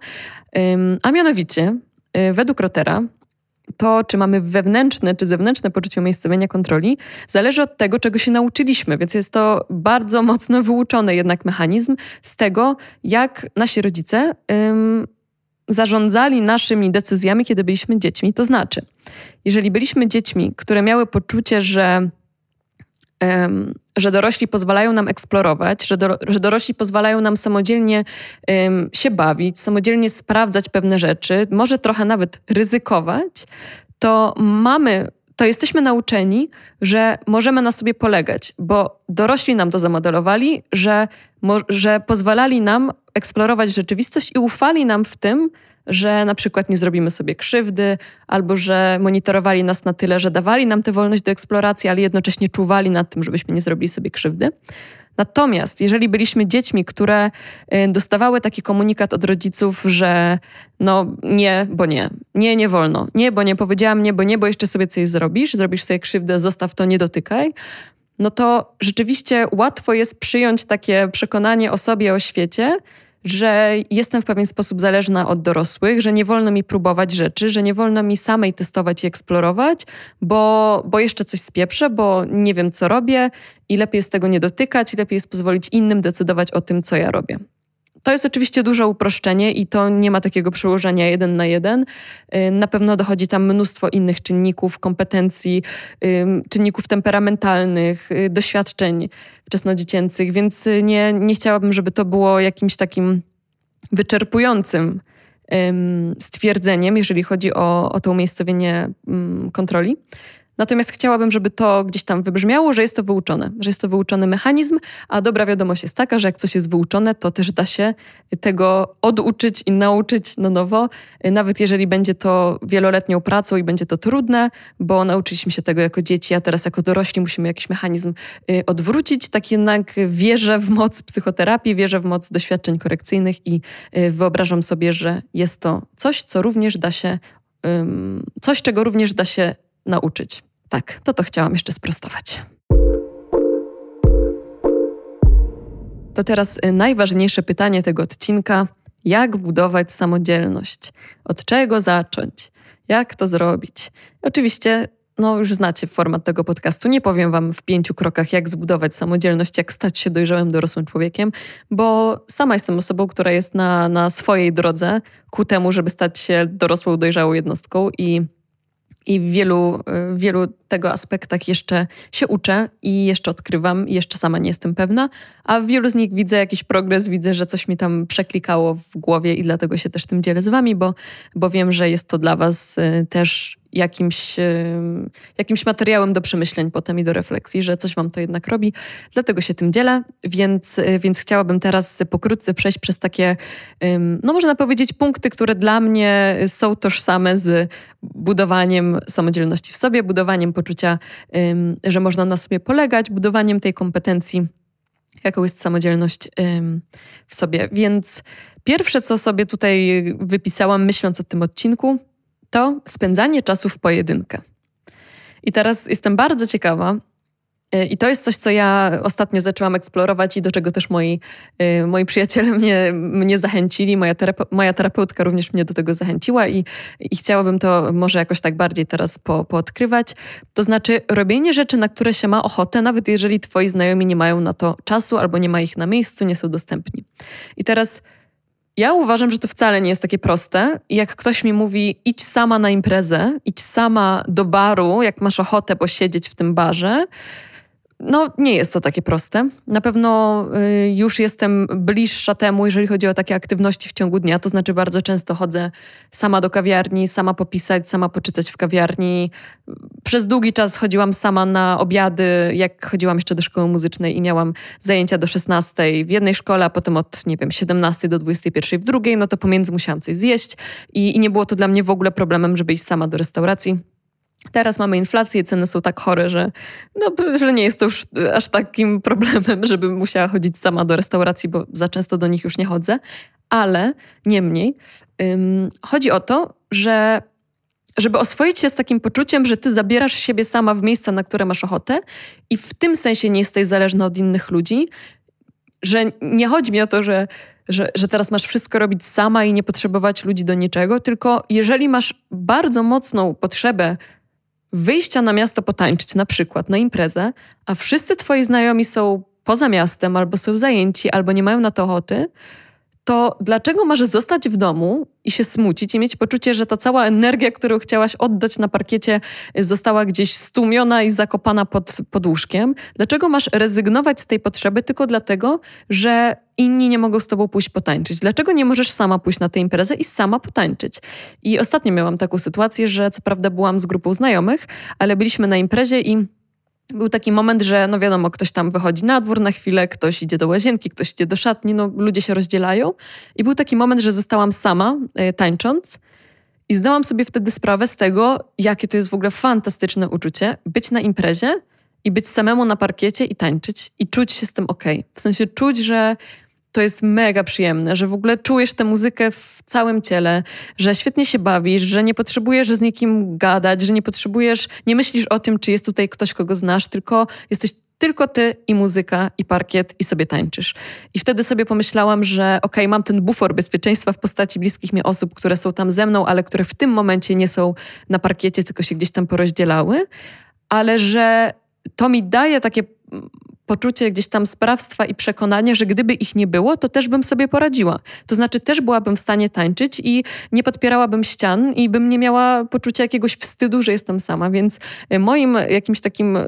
Ym, a mianowicie, y, według Rotera, to, czy mamy wewnętrzne czy zewnętrzne poczucie umiejscowienia kontroli, zależy od tego, czego się nauczyliśmy. Więc jest to bardzo mocno wyuczony jednak mechanizm z tego, jak nasi rodzice ym, zarządzali naszymi decyzjami, kiedy byliśmy dziećmi. To znaczy, jeżeli byliśmy dziećmi, które miały poczucie, że, um, że dorośli pozwalają nam eksplorować, że, do, że dorośli pozwalają nam samodzielnie um, się bawić, samodzielnie sprawdzać pewne rzeczy, może trochę nawet ryzykować, to mamy to jesteśmy nauczeni, że możemy na sobie polegać, bo dorośli nam to zamodelowali, że, że pozwalali nam eksplorować rzeczywistość i ufali nam w tym, że na przykład nie zrobimy sobie krzywdy, albo że monitorowali nas na tyle, że dawali nam tę wolność do eksploracji, ale jednocześnie czuwali nad tym, żebyśmy nie zrobili sobie krzywdy. Natomiast jeżeli byliśmy dziećmi, które y, dostawały taki komunikat od rodziców, że no nie, bo nie, nie, nie wolno, nie, bo nie powiedziałam nie, bo nie, bo jeszcze sobie coś zrobisz, zrobisz sobie krzywdę, zostaw to, nie dotykaj, no to rzeczywiście łatwo jest przyjąć takie przekonanie o sobie, o świecie, że jestem w pewien sposób zależna od dorosłych, że nie wolno mi próbować rzeczy, że nie wolno mi samej testować i eksplorować, bo, bo jeszcze coś spieprzę, bo nie wiem, co robię i lepiej jest tego nie dotykać, i lepiej jest pozwolić innym decydować o tym, co ja robię. To jest oczywiście duże uproszczenie i to nie ma takiego przełożenia jeden na jeden. Y, na pewno dochodzi tam mnóstwo innych czynników, kompetencji, czynników temperamentalnych, y, doświadczeń wczesnodziecięcych, więc y, nie, nie chciałabym, żeby to było jakimś takim wyczerpującym stwierdzeniem, jeżeli chodzi o, o to umiejscowienie kontroli. Natomiast chciałabym, żeby to gdzieś tam wybrzmiało, że jest to wyuczone, że jest to wyuczony mechanizm, a dobra wiadomość jest taka, że jak coś jest wyuczone, to też da się tego oduczyć i nauczyć na nowo, nawet jeżeli będzie to wieloletnią pracą i będzie to trudne, bo nauczyliśmy się tego jako dzieci, a teraz jako dorośli musimy jakiś mechanizm y, odwrócić. Tak jednak wierzę w moc psychoterapii, wierzę w moc doświadczeń korekcyjnych i y, wyobrażam sobie, że jest to coś, co również da się, coś, czego również da się nauczyć. Tak, to to chciałam jeszcze sprostować. To teraz y, najważniejsze pytanie tego odcinka. Jak budować samodzielność? Od czego zacząć? Jak to zrobić? Oczywiście, no już znacie format tego podcastu. Nie powiem wam w pięciu krokach, jak zbudować samodzielność, jak stać się dojrzałym, dorosłym człowiekiem, bo sama jestem osobą, która jest na, na swojej drodze ku temu, żeby stać się dorosłą, dojrzałą jednostką i i w wielu, w wielu tego aspektach jeszcze się uczę i jeszcze odkrywam, i jeszcze sama nie jestem pewna, a w wielu z nich widzę jakiś progres, widzę, że coś mi tam przeklikało w głowie i dlatego się też tym dzielę z wami, bo, bo wiem, że jest to dla was y, też jakimś, jakimś materiałem do przemyśleń potem i do refleksji, że coś wam to jednak robi. Dlatego się tym dzielę, więc, więc chciałabym teraz pokrótce przejść przez takie, no można powiedzieć, punkty, które dla mnie są tożsame z budowaniem samodzielności w sobie, budowaniem poczucia, że można na sobie polegać, budowaniem tej kompetencji jaką jest samodzielność w sobie. Więc pierwsze, co sobie tutaj wypisałam, myśląc o tym odcinku, to spędzanie czasu w pojedynkę. I teraz jestem bardzo ciekawa, y, i to jest coś, co ja ostatnio zaczęłam eksplorować i do czego też moi, y, moi przyjaciele [LAUGHS] mnie, mnie zachęcili. Moja, terape, moja terapeutka również mnie do tego zachęciła i, i chciałabym to może jakoś tak bardziej teraz po, poodkrywać. To znaczy robienie rzeczy, na które się ma ochotę, nawet jeżeli twoi znajomi nie mają na to czasu albo nie ma ich na miejscu, nie są dostępni. I teraz ja uważam, że to wcale nie jest takie proste. Jak ktoś mi mówi, idź sama na imprezę, idź sama do baru, jak masz ochotę posiedzieć w tym barze, no, nie jest to takie proste. Na pewno y, już jestem bliższa temu, jeżeli chodzi o takie aktywności w ciągu dnia. To znaczy, bardzo często chodzę sama do kawiarni, sama popisać, sama poczytać w kawiarni. Przez długi czas chodziłam sama na obiady, jak chodziłam jeszcze do szkoły muzycznej i miałam zajęcia do 16 w jednej szkole, a potem od, nie wiem, 17 do 21 w drugiej, no to pomiędzy musiałam coś zjeść i, i nie było to dla mnie w ogóle problemem, żeby iść sama do restauracji. Teraz mamy inflację, ceny są tak chore, że, no, że nie jest to już aż takim problemem, [LAUGHS] żebym musiała chodzić sama do restauracji, bo za często do nich już nie chodzę. Ale niemniej ym, chodzi o to, że żeby oswoić się z takim poczuciem, że ty zabierasz siebie sama w miejsca, na które masz ochotę i w tym sensie nie jesteś zależna od innych ludzi, że nie chodzi mi o to, że, że, że teraz masz wszystko robić sama i nie potrzebować ludzi do niczego, tylko jeżeli masz bardzo mocną potrzebę wyjścia na miasto potańczyć, na przykład na imprezę, a wszyscy twoi znajomi są poza miastem, albo są zajęci, albo nie mają na to ochoty, to dlaczego masz zostać w domu i się smucić i mieć poczucie, że ta cała energia, którą chciałaś oddać na parkiecie, została gdzieś stłumiona i zakopana pod, łóżkiem? Dlaczego masz rezygnować z tej potrzeby tylko dlatego, że inni nie mogą z tobą pójść potańczyć? Dlaczego nie możesz sama pójść na tę imprezę i sama potańczyć? I ostatnio miałam taką sytuację, że co prawda byłam z grupą znajomych, ale byliśmy na imprezie i był taki moment, że no wiadomo, ktoś tam wychodzi na dwór na chwilę, ktoś idzie do łazienki, ktoś idzie do szatni, no ludzie się rozdzielają. I był taki moment, że zostałam sama y, tańcząc i zdałam sobie wtedy sprawę z tego, jakie to jest w ogóle fantastyczne uczucie być na imprezie i być samemu na parkiecie i tańczyć i czuć się z tym ok. W sensie czuć, że to jest mega przyjemne, że w ogóle czujesz tę muzykę w całym ciele, że świetnie się bawisz, że nie potrzebujesz z nikim gadać, że nie potrzebujesz, nie myślisz o tym, czy jest tutaj ktoś, kogo znasz, tylko jesteś tylko ty i muzyka i parkiet i sobie tańczysz. I wtedy sobie pomyślałam, że okej, okay, mam ten bufor bezpieczeństwa w postaci bliskich mi osób, które są tam ze mną, ale które w tym momencie nie są na parkiecie, tylko się gdzieś tam porozdzielały, ale że to mi daje takie poczucie gdzieś tam sprawstwa i przekonania, że gdyby ich nie było, to też bym sobie poradziła. To znaczy też byłabym w stanie tańczyć i nie podpierałabym ścian i bym nie miała poczucia jakiegoś wstydu, że jestem sama. Więc e, moim jakimś takim, e,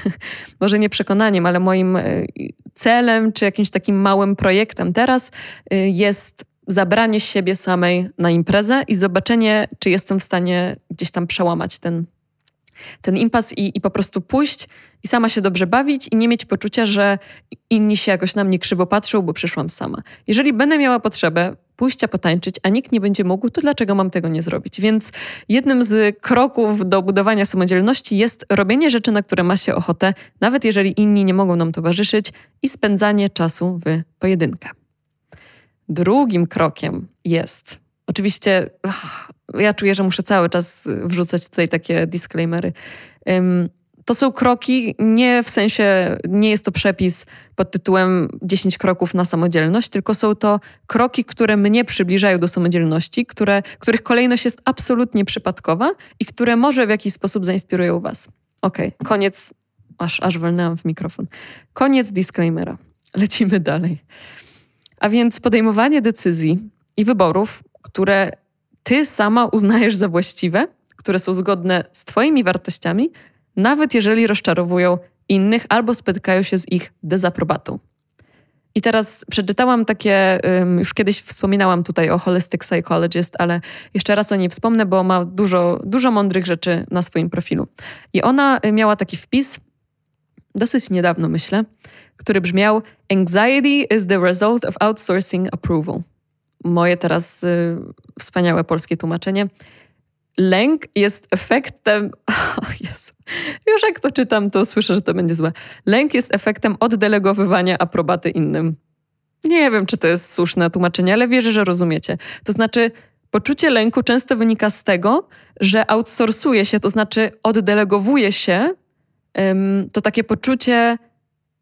[LAUGHS] może nie przekonaniem, ale moim e, celem czy jakimś takim małym projektem teraz jest zabranie siebie samej na imprezę i zobaczenie, czy jestem w stanie gdzieś tam przełamać ten ten impas i, i po prostu pójść i sama się dobrze bawić i nie mieć poczucia, że inni się jakoś na mnie krzywo patrzą, bo przyszłam sama. Jeżeli będę miała potrzebę pójścia potańczyć, a nikt nie będzie mógł, to dlaczego mam tego nie zrobić? Więc jednym z kroków do budowania samodzielności jest robienie rzeczy, na które ma się ochotę, nawet jeżeli inni nie mogą nam towarzyszyć i spędzanie czasu w pojedynkę. Drugim krokiem jest, oczywiście, ach, ja czuję, że muszę cały czas wrzucać tutaj takie disclaimery. To są kroki nie w sensie, nie jest to przepis pod tytułem 10 kroków na samodzielność, tylko są to kroki, które mnie przybliżają do samodzielności, które, których kolejność jest absolutnie przypadkowa i które może w jakiś sposób zainspirują Was. Okej, okay, koniec, aż, aż walnęłam w mikrofon. Koniec disclaimera. Lecimy dalej. A więc podejmowanie decyzji i wyborów, które Ty sama uznajesz za właściwe, które są zgodne z Twoimi wartościami, nawet jeżeli rozczarowują innych albo spotykają się z ich dezaprobatą. I teraz przeczytałam takie, już kiedyś wspominałam tutaj o Holistic Psychologist, ale jeszcze raz o niej wspomnę, bo ma dużo, dużo mądrych rzeczy na swoim profilu. I ona y, miała taki wpis, dosyć niedawno myślę, który brzmiał: Anxiety is the result of outsourcing approval. Moje teraz y, wspaniałe polskie tłumaczenie. Lęk jest efektem. [LAUGHS] O Jezu. Już jak to czytam, to słyszę, że to będzie złe. Lęk jest efektem oddelegowywania aprobaty innym. Nie wiem, czy to jest słuszne tłumaczenie, ale wierzę, że rozumiecie. To znaczy, poczucie lęku często wynika z tego, że outsourcuje się, to znaczy oddelegowuje się to takie poczucie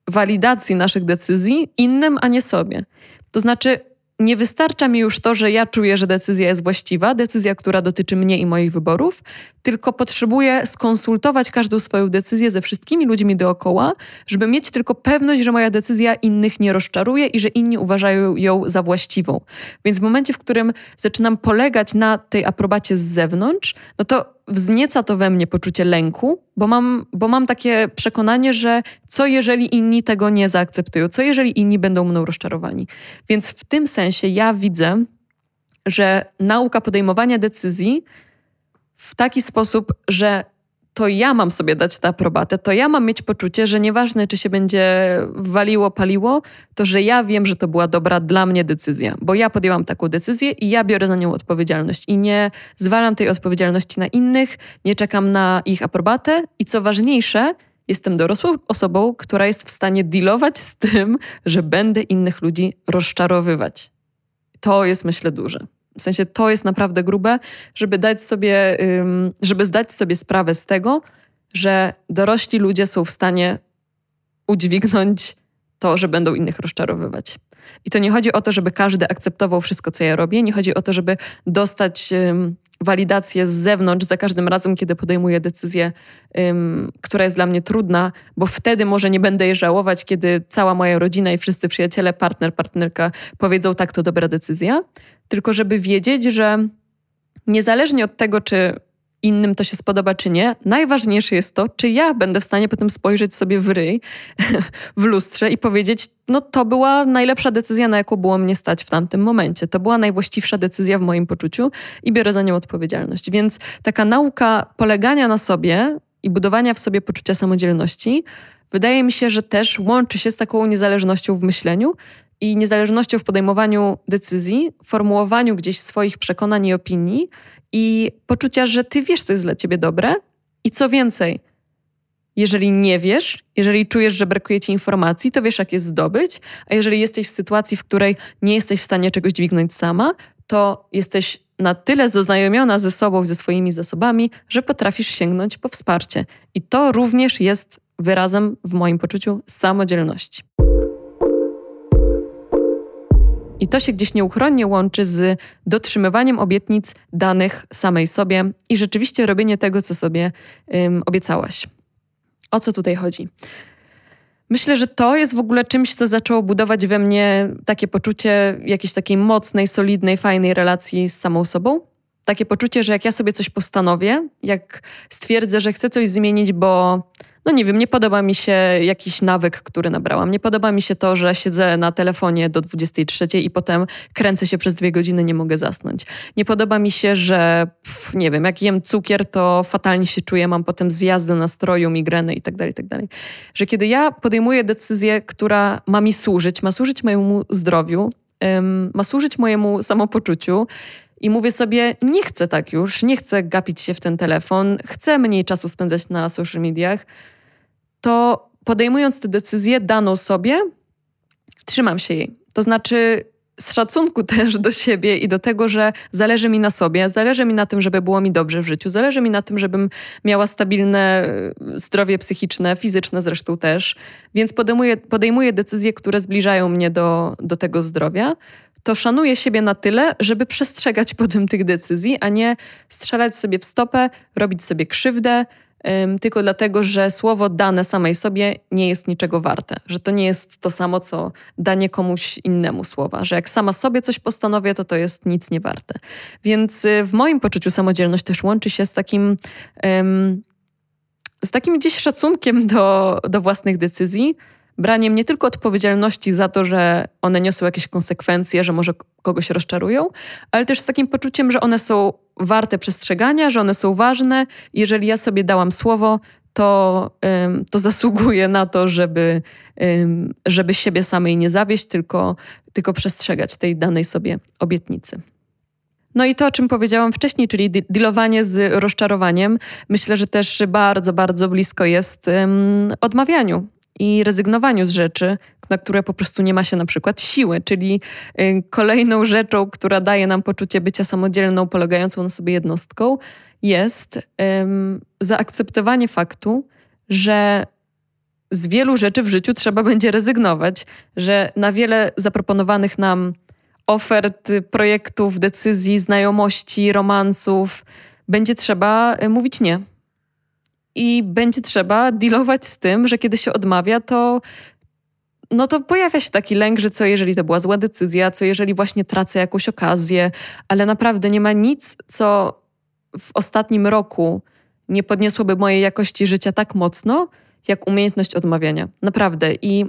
walidacji naszych decyzji innym, a nie sobie. To znaczy, nie wystarcza mi już to, że ja czuję, że decyzja jest właściwa, decyzja, która dotyczy mnie i moich wyborów, tylko potrzebuję skonsultować każdą swoją decyzję ze wszystkimi ludźmi dookoła, żeby mieć tylko pewność, że moja decyzja innych nie rozczaruje i że inni uważają ją za właściwą. Więc w momencie, w którym zaczynam polegać na tej aprobacie z zewnątrz, no to wznieca to we mnie poczucie lęku, bo mam, bo mam takie przekonanie, że co jeżeli inni tego nie zaakceptują, co jeżeli inni będą mną rozczarowani. Więc w tym sensie ja widzę, że nauka podejmowania decyzji w taki sposób, że to ja mam sobie dać tę aprobatę, to ja mam mieć poczucie, że nieważne, czy się będzie waliło, paliło, to że ja wiem, że to była dobra dla mnie decyzja, bo ja podjęłam taką decyzję i ja biorę za nią odpowiedzialność i nie zwalam tej odpowiedzialności na innych, nie czekam na ich aprobatę i co ważniejsze, jestem dorosłą osobą, która jest w stanie dealować z tym, że będę innych ludzi rozczarowywać. To jest, myślę, duże. W sensie to jest naprawdę grube, żeby dać sobie, żeby zdać sobie sprawę z tego, że dorośli ludzie są w stanie udźwignąć to, że będą innych rozczarowywać. I to nie chodzi o to, żeby każdy akceptował wszystko, co ja robię, nie chodzi o to, żeby dostać walidację z zewnątrz za każdym razem, kiedy podejmuję decyzję, która jest dla mnie trudna, bo wtedy może nie będę jej żałować, kiedy cała moja rodzina i wszyscy przyjaciele, partner, partnerka powiedzą, tak, to dobra decyzja tylko żeby wiedzieć, że niezależnie od tego, czy innym to się spodoba, czy nie, najważniejsze jest to, czy ja będę w stanie potem spojrzeć sobie w ryj, [LAUGHS] w lustrze i powiedzieć, no to była najlepsza decyzja, na jaką było mnie stać w tamtym momencie. To była najwłaściwsza decyzja w moim poczuciu i biorę za nią odpowiedzialność. Więc taka nauka polegania na sobie i budowania w sobie poczucia samodzielności wydaje mi się, że też łączy się z taką niezależnością w myśleniu, i niezależnością w podejmowaniu decyzji, formułowaniu gdzieś swoich przekonań i opinii i poczucia, że ty wiesz, co jest dla ciebie dobre i co więcej, jeżeli nie wiesz, jeżeli czujesz, że brakuje ci informacji, to wiesz, jak je zdobyć, a jeżeli jesteś w sytuacji, w której nie jesteś w stanie czegoś dźwignąć sama, to jesteś na tyle zaznajomiona ze sobą, ze swoimi zasobami, że potrafisz sięgnąć po wsparcie. I to również jest wyrazem, w moim poczuciu, samodzielności. I to się gdzieś nieuchronnie łączy z dotrzymywaniem obietnic danych samej sobie i rzeczywiście robienie tego, co sobie obiecałaś. O co tutaj chodzi? Myślę, że to jest w ogóle czymś, co zaczęło budować we mnie takie poczucie jakiejś takiej mocnej, solidnej, fajnej relacji z samą sobą. Takie poczucie, że jak ja sobie coś postanowię, jak stwierdzę, że chcę coś zmienić, bo no nie wiem, nie podoba mi się jakiś nawyk, który nabrałam. Nie podoba mi się to, że siedzę na telefonie do 23 i potem kręcę się przez dwie godziny, nie mogę zasnąć. Nie podoba mi się, że pff, nie wiem, jak jem cukier, to fatalnie się czuję, mam potem zjazdy nastroju, migreny i tak dalej, i tak. Że kiedy ja podejmuję decyzję, która ma mi służyć, ma służyć mojemu zdrowiu, ma służyć mojemu samopoczuciu, i mówię sobie, nie chcę tak już, nie chcę gapić się w ten telefon, chcę mniej czasu spędzać na social mediach, to podejmując tę decyzję daną sobie, trzymam się jej. To znaczy z szacunku [LAUGHS] też do siebie i do tego, że zależy mi na sobie, zależy mi na tym, żeby było mi dobrze w życiu, zależy mi na tym, żebym miała stabilne e, zdrowie psychiczne, fizyczne zresztą też, więc podejmuję, podejmuję decyzje, które zbliżają mnie do, do tego zdrowia. To szanuję siebie na tyle, żeby przestrzegać [LAUGHS] potem tych decyzji, a nie strzelać sobie w stopę, robić sobie krzywdę, tylko dlatego, że słowo dane samej sobie nie jest niczego warte, że to nie jest to samo, co danie komuś innemu słowa, że jak sama sobie coś postanowię, to to jest nic nie warte. Więc y, w moim poczuciu samodzielność też łączy się z takim, z takim gdzieś szacunkiem do, do własnych decyzji, braniem nie tylko odpowiedzialności za to, że one niosą jakieś konsekwencje, że może kogoś rozczarują, ale też z takim poczuciem, że one są warte przestrzegania, że one są ważne. Jeżeli ja sobie dałam słowo, to, to zasługuje na to, żeby, żeby siebie samej nie zawieść, tylko, tylko przestrzegać tej danej sobie obietnicy. No i to, o czym powiedziałam wcześniej, czyli dealowanie z rozczarowaniem, myślę, że też bardzo, bardzo blisko jest odmawianiu i rezygnowaniu z rzeczy, na które po prostu nie ma się na przykład siły. Czyli y, kolejną rzeczą, która daje nam poczucie bycia samodzielną, polegającą na sobie jednostką, jest um, zaakceptowanie faktu, że z wielu rzeczy w życiu trzeba będzie rezygnować, że na wiele zaproponowanych nam ofert, projektów, decyzji, znajomości, romansów będzie trzeba y, mówić nie i będzie trzeba dealować z tym, że kiedy się odmawia, to no to pojawia się taki lęk, że co jeżeli to była zła decyzja, co jeżeli właśnie tracę jakąś okazję, ale naprawdę nie ma nic, co w ostatnim roku nie podniosłoby mojej jakości życia tak mocno, jak umiejętność odmawiania. Naprawdę. I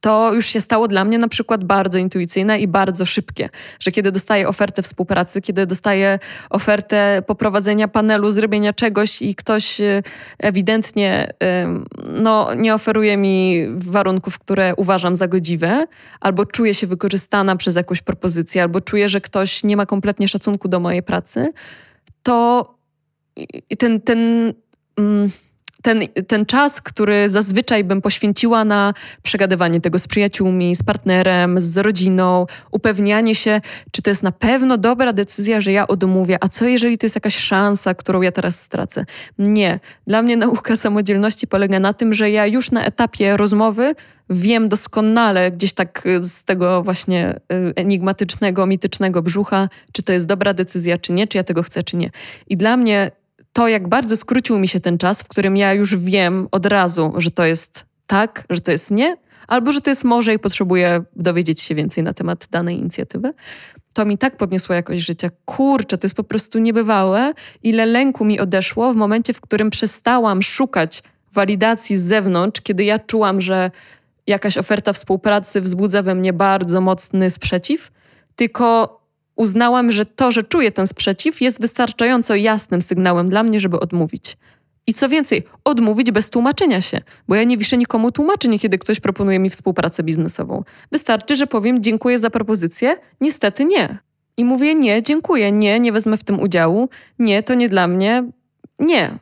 to już się stało dla mnie na przykład bardzo intuicyjne i bardzo szybkie, że kiedy dostaję ofertę współpracy, kiedy dostaję ofertę poprowadzenia panelu, zrobienia czegoś i ktoś e, ewidentnie no, nie oferuje mi warunków, które uważam za godziwe, albo czuję się wykorzystana przez jakąś propozycję, albo czuję, że ktoś nie ma kompletnie szacunku do mojej pracy, to ten, ten mm, ten, ten czas, który zazwyczaj bym poświęciła na przegadywanie tego z przyjaciółmi, z partnerem, z rodziną, upewnianie się, czy to jest na pewno dobra decyzja, że ja odmówię, a co jeżeli to jest jakaś szansa, którą ja teraz stracę? Nie. Dla mnie nauka samodzielności polega na tym, że ja już na etapie rozmowy wiem doskonale, gdzieś tak z tego właśnie y, enigmatycznego, mitycznego brzucha, czy to jest dobra decyzja, czy nie, czy ja tego chcę, czy nie. I dla mnie to, jak bardzo skrócił mi się ten czas, w którym ja już wiem od razu, że to jest tak, że to jest nie, albo że to jest może i potrzebuję dowiedzieć się więcej na temat danej inicjatywy, to mi tak podniosło jakość życia. Kurczę, to jest po prostu niebywałe, ile lęku mi odeszło w momencie, w którym przestałam szukać walidacji z zewnątrz, kiedy ja czułam, że jakaś oferta współpracy wzbudza we mnie bardzo mocny sprzeciw, tylko uznałam, że to, że czuję ten sprzeciw, jest wystarczająco jasnym sygnałem dla mnie, żeby odmówić. I co więcej, odmówić bez tłumaczenia się, bo ja nie wiszę nikomu tłumaczeń, kiedy ktoś proponuje mi współpracę biznesową. Wystarczy, że powiem dziękuję za propozycję, niestety nie. I mówię nie, dziękuję, nie, nie wezmę w tym udziału, nie, to nie dla mnie, nie.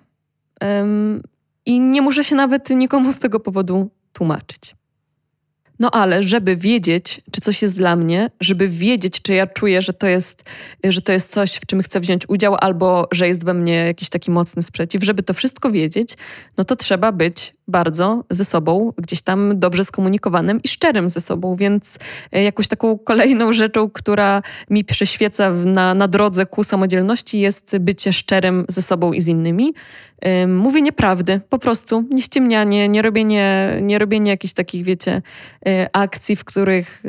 I nie muszę się nawet nikomu z tego powodu tłumaczyć. No ale żeby wiedzieć, czy coś jest dla mnie, żeby wiedzieć, czy ja czuję, że to jest, że to jest coś, w czym chcę wziąć udział, albo że jest we mnie jakiś taki mocny sprzeciw, żeby to wszystko wiedzieć, no to trzeba być bardzo ze sobą, gdzieś tam dobrze skomunikowanym i szczerym ze sobą, więc e, jakąś taką kolejną rzeczą, która mi przyświeca na, na drodze ku samodzielności jest bycie szczerym ze sobą i z innymi. Mówienie prawdy, po prostu, nie ściemnianie, nie robienie, nie robienie jakichś takich, wiecie, e, akcji, w których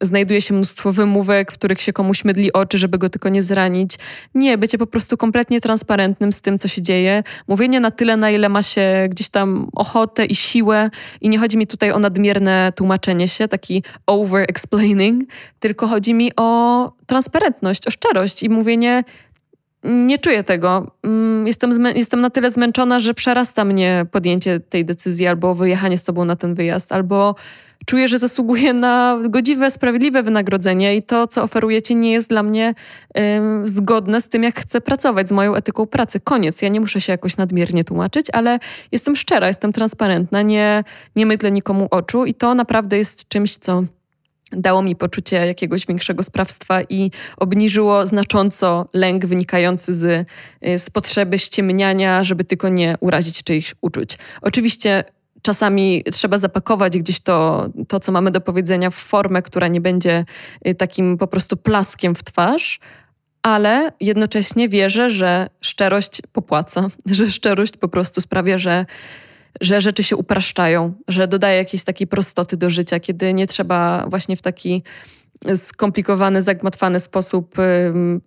znajduje się mnóstwo wymówek, w których się komuś mydli oczy, żeby go tylko nie zranić. Nie, bycie po prostu kompletnie transparentnym z tym, co się dzieje. Mówienie na tyle, na ile ma się gdzieś tam ochotę i siłę. I nie chodzi mi tutaj o nadmierne tłumaczenie się, taki over-explaining, tylko chodzi mi o transparentność, o szczerość i mówienie nie czuję tego. Mm, jestem, jestem na tyle zmęczona, że przerasta mnie podjęcie tej decyzji albo wyjechanie z tobą na ten wyjazd, albo czuję, że zasługuję na godziwe, sprawiedliwe wynagrodzenie i to, co oferujecie, nie jest dla mnie y, zgodne z tym, jak chcę pracować, z moją etyką pracy. Koniec. Ja nie muszę się jakoś nadmiernie tłumaczyć, ale jestem szczera, jestem transparentna, nie, nie mydlę nikomu oczu i to naprawdę jest czymś, co dało mi poczucie jakiegoś większego sprawstwa i obniżyło znacząco lęk wynikający z, y, z potrzeby ściemniania, żeby tylko nie urazić czyichś uczuć. Oczywiście czasami trzeba zapakować gdzieś to, to, co mamy do powiedzenia w formę, która nie będzie y, takim po prostu plaskiem w twarz, ale jednocześnie wierzę, że szczerość popłaca, [LAUGHS] że szczerość po prostu sprawia, że że rzeczy się upraszczają, że dodaje jakiejś takiej prostoty do życia, kiedy nie trzeba właśnie w taki skomplikowany, zagmatwany sposób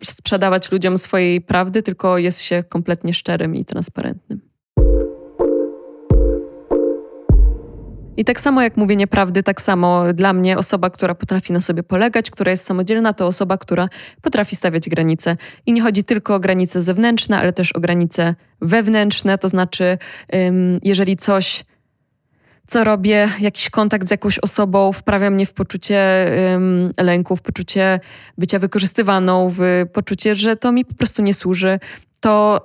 sprzedawać ludziom swojej prawdy, tylko jest się kompletnie szczerym i transparentnym. I tak samo jak mówienie prawdy, tak samo dla mnie osoba, która potrafi na sobie polegać, która jest samodzielna, to osoba, która potrafi stawiać granice. I nie chodzi tylko o granice zewnętrzne, ale też o granice wewnętrzne, to znaczy, jeżeli coś co robię, jakiś kontakt z jakąś osobą wprawia mnie w poczucie um, lęku, w poczucie bycia wykorzystywaną, w poczucie, że to mi po prostu nie służy, to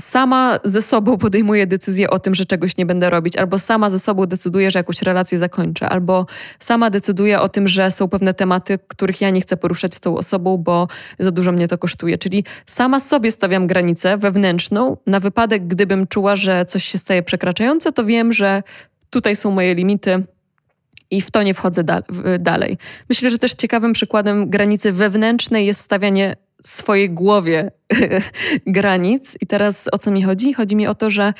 sama ze sobą podejmuję decyzję o tym, że czegoś nie będę robić, albo sama ze sobą decyduję, że jakąś relację zakończę, albo sama decyduję o tym, że są pewne tematy, których ja nie chcę poruszać z tą osobą, bo za dużo mnie to kosztuje. Czyli sama sobie stawiam granicę wewnętrzną na wypadek, gdybym czuła, że coś się staje przekraczające, to wiem, że tutaj są moje limity, i w to nie wchodzę da dalej. Myślę, że też ciekawym przykładem granicy wewnętrznej jest stawianie swojej głowie [LAUGHS] granic. I teraz o co mi chodzi? Chodzi mi o to, że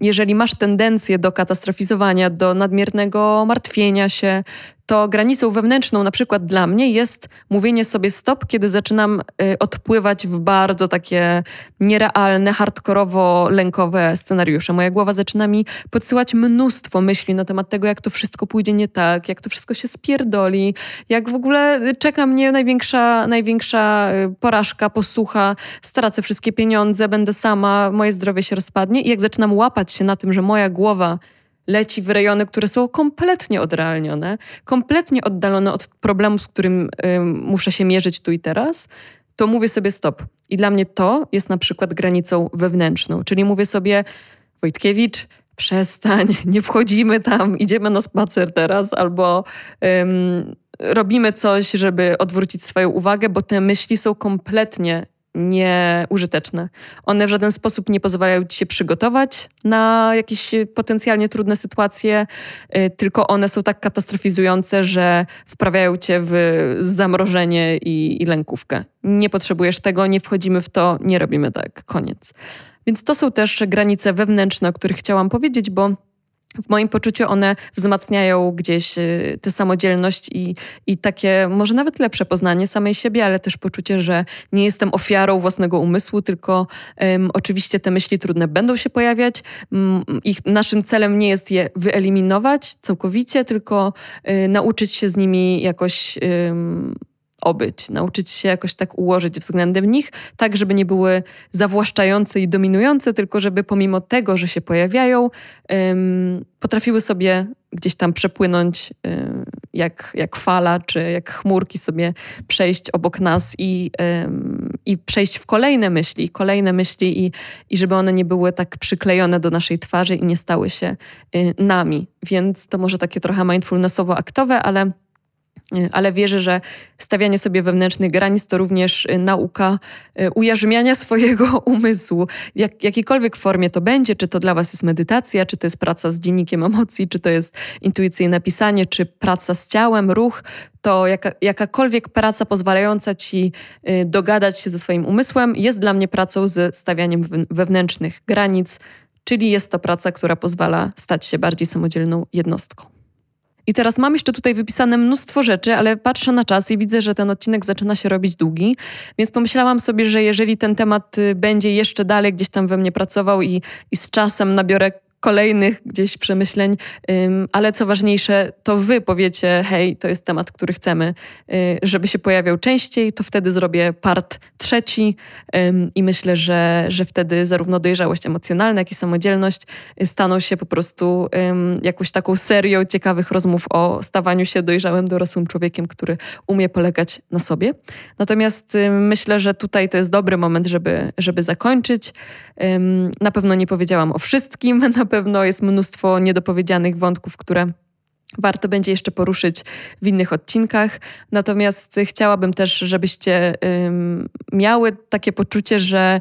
jeżeli masz tendencję do katastrofizowania, do nadmiernego martwienia się, to granicą wewnętrzną, na przykład dla mnie, jest mówienie sobie stop, kiedy zaczynam y, odpływać w bardzo takie nierealne, hardkorowo-lękowe scenariusze. Moja głowa zaczyna mi podsyłać mnóstwo myśli na temat tego, jak to wszystko pójdzie nie tak, jak to wszystko się spierdoli, jak w ogóle czeka mnie największa, największa y, porażka, posłucha, stracę wszystkie pieniądze, będę sama, moje zdrowie się rozpadnie. I jak zaczynam łapać się na tym, że moja głowa leci w rejony, które są kompletnie odrealnione, kompletnie oddalone od problemu, z którym y, muszę się mierzyć tu i teraz, to mówię sobie stop. I dla mnie to jest na przykład granicą wewnętrzną. Czyli mówię sobie, Wojtkiewicz, przestań, [LAUGHS] nie wchodzimy tam, idziemy na spacer teraz, albo ym, robimy coś, żeby odwrócić swoją uwagę, bo te myśli są kompletnie nieużyteczne. One w żaden sposób nie pozwalają ci się przygotować na jakieś potencjalnie trudne sytuacje, y, tylko one są tak katastrofizujące, że wprawiają cię w zamrożenie i, i lękówkę. Nie potrzebujesz tego, nie wchodzimy w to, nie robimy tak. Koniec. Więc to są też granice wewnętrzne, o których chciałam powiedzieć, bo w moim poczuciu one wzmacniają gdzieś y, tę samodzielność i, i takie może nawet lepsze poznanie samej siebie, ale też poczucie, że nie jestem ofiarą własnego umysłu, tylko um, oczywiście te myśli trudne będą się pojawiać. Um, ich naszym celem nie jest je wyeliminować całkowicie, tylko y, nauczyć się z nimi jakoś obyć, nauczyć się jakoś tak ułożyć względem nich, tak żeby nie były zawłaszczające i dominujące, tylko żeby pomimo tego, że się pojawiają, um, potrafiły sobie gdzieś tam przepłynąć um, jak, jak fala, czy jak chmurki sobie przejść obok nas i, um, i przejść w kolejne myśli, kolejne myśli i, i żeby one nie były tak przyklejone do naszej twarzy i nie stały się y, nami. Więc to może takie trochę mindfulnessowo-aktowe, ale ale wierzę, że stawianie sobie wewnętrznych granic to również y, nauka y, ujarzmiania [LAUGHS] swojego umysłu. W jak, jakiejkolwiek formie to będzie, czy to dla Was jest medytacja, czy to jest praca z dziennikiem emocji, czy to jest intuicyjne pisanie, czy praca z ciałem, ruch, to jaka, jakakolwiek praca pozwalająca Ci y, dogadać się ze swoim umysłem jest dla mnie pracą ze stawianiem wewnętrznych granic, czyli jest to praca, która pozwala stać się bardziej samodzielną jednostką. I teraz mam jeszcze tutaj wypisane mnóstwo rzeczy, ale patrzę na czas i widzę, że ten odcinek zaczyna się robić długi, więc pomyślałam sobie, że jeżeli ten temat y, będzie jeszcze dalej gdzieś tam we mnie pracował i, i z czasem nabiorę kolejnych gdzieś przemyśleń, ale co ważniejsze, to wy powiecie, hej, to jest temat, który chcemy, y, żeby się pojawiał częściej, to wtedy zrobię part trzeci i myślę, że, że wtedy zarówno dojrzałość emocjonalna, jak i samodzielność staną się po prostu jakąś taką serią ciekawych rozmów o stawaniu się dojrzałym, dorosłym człowiekiem, który umie polegać na sobie. Natomiast myślę, że tutaj to jest dobry moment, żeby, żeby zakończyć. Na pewno nie powiedziałam o wszystkim, [LAUGHS] na pewno jest mnóstwo niedopowiedzianych wątków, które warto będzie jeszcze poruszyć w innych odcinkach. Natomiast chciałabym też, żebyście um, miały takie poczucie, że,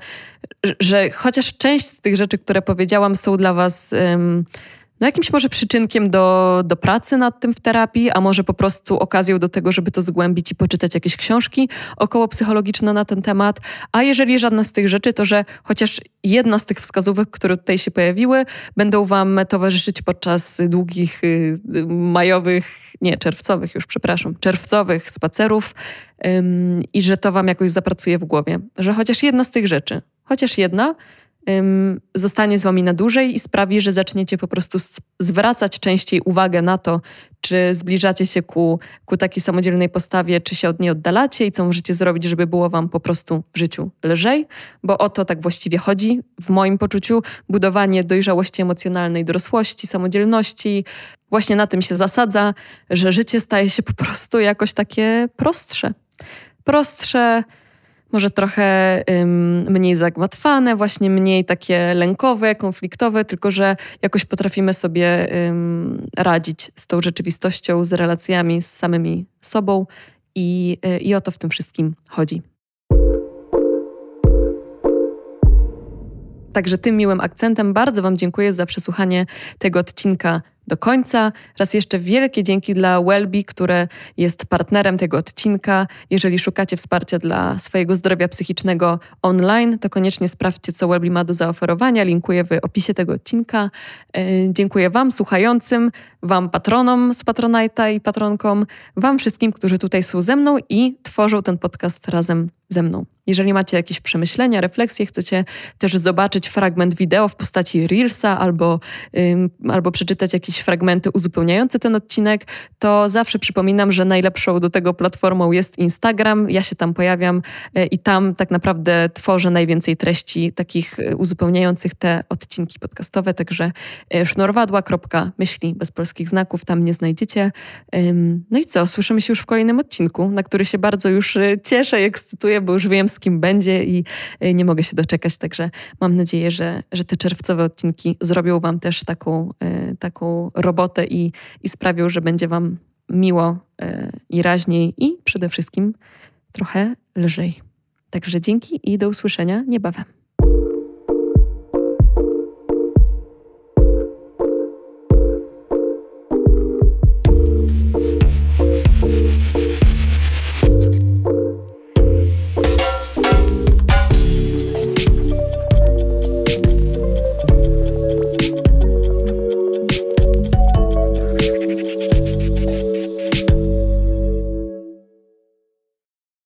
że chociaż część z tych rzeczy, które powiedziałam, są dla Was. Um, no jakimś może przyczynkiem do, do pracy nad tym w terapii, a może po prostu okazją do tego, żeby to zgłębić i poczytać jakieś książki około psychologiczne na ten temat. A jeżeli żadna z tych rzeczy, to że chociaż jedna z tych wskazówek, które tutaj się pojawiły, będą Wam towarzyszyć podczas długich y, majowych, nie, czerwcowych już, przepraszam, czerwcowych spacerów ym, i że to Wam jakoś zapracuje w głowie. Że chociaż jedna z tych rzeczy, chociaż jedna, zostanie z wami na dłużej i sprawi, że zaczniecie po prostu zwracać częściej uwagę na to, czy zbliżacie się ku, ku takiej samodzielnej postawie, czy się od niej oddalacie i co możecie zrobić, żeby było wam po prostu w życiu lżej, bo o to tak właściwie chodzi w moim poczuciu. Budowanie dojrzałości emocjonalnej, dorosłości, samodzielności, właśnie na tym się zasadza, że życie staje się po prostu jakoś takie prostsze. Prostsze, może trochę ym, mniej zagmatwane, właśnie mniej takie lękowe, konfliktowe, tylko że jakoś potrafimy sobie ym, radzić z tą rzeczywistością, z relacjami z samymi sobą i, y, i o to w tym wszystkim chodzi. Także tym miłym akcentem bardzo Wam dziękuję za przesłuchanie tego odcinka do końca. Raz jeszcze wielkie dzięki dla Wellbe, które jest partnerem tego odcinka. Jeżeli szukacie wsparcia dla swojego zdrowia psychicznego online, to koniecznie sprawdźcie, co Wellbe ma do zaoferowania. Linkuję w opisie tego odcinka. E, dziękuję Wam, słuchającym, Wam patronom z Patronite'a i patronkom, Wam wszystkim, którzy tutaj są ze mną i tworzą ten podcast razem ze mną. Jeżeli macie jakieś przemyślenia, refleksje, chcecie też zobaczyć fragment wideo w postaci Reelsa albo, ym, albo przeczytać jakieś fragmenty uzupełniające ten odcinek, to zawsze przypominam, że najlepszą do tego platformą jest Instagram. Ja się tam pojawiam y, i tam tak naprawdę tworzę najwięcej treści takich y, uzupełniających te odcinki podcastowe, także y, sznurwadła.myśli bez polskich znaków, tam mnie znajdziecie. Ym, no i co, słyszymy się już w kolejnym odcinku, na który się bardzo już cieszę i ekscytuję, bo już wiem z kim będzie i y, nie mogę się doczekać, także mam nadzieję, że, że te czerwcowe odcinki zrobią Wam też taką, y, taką robotę i, i sprawią, że będzie Wam miło y, i raźniej i przede wszystkim trochę lżej. Także dzięki i do usłyszenia niebawem.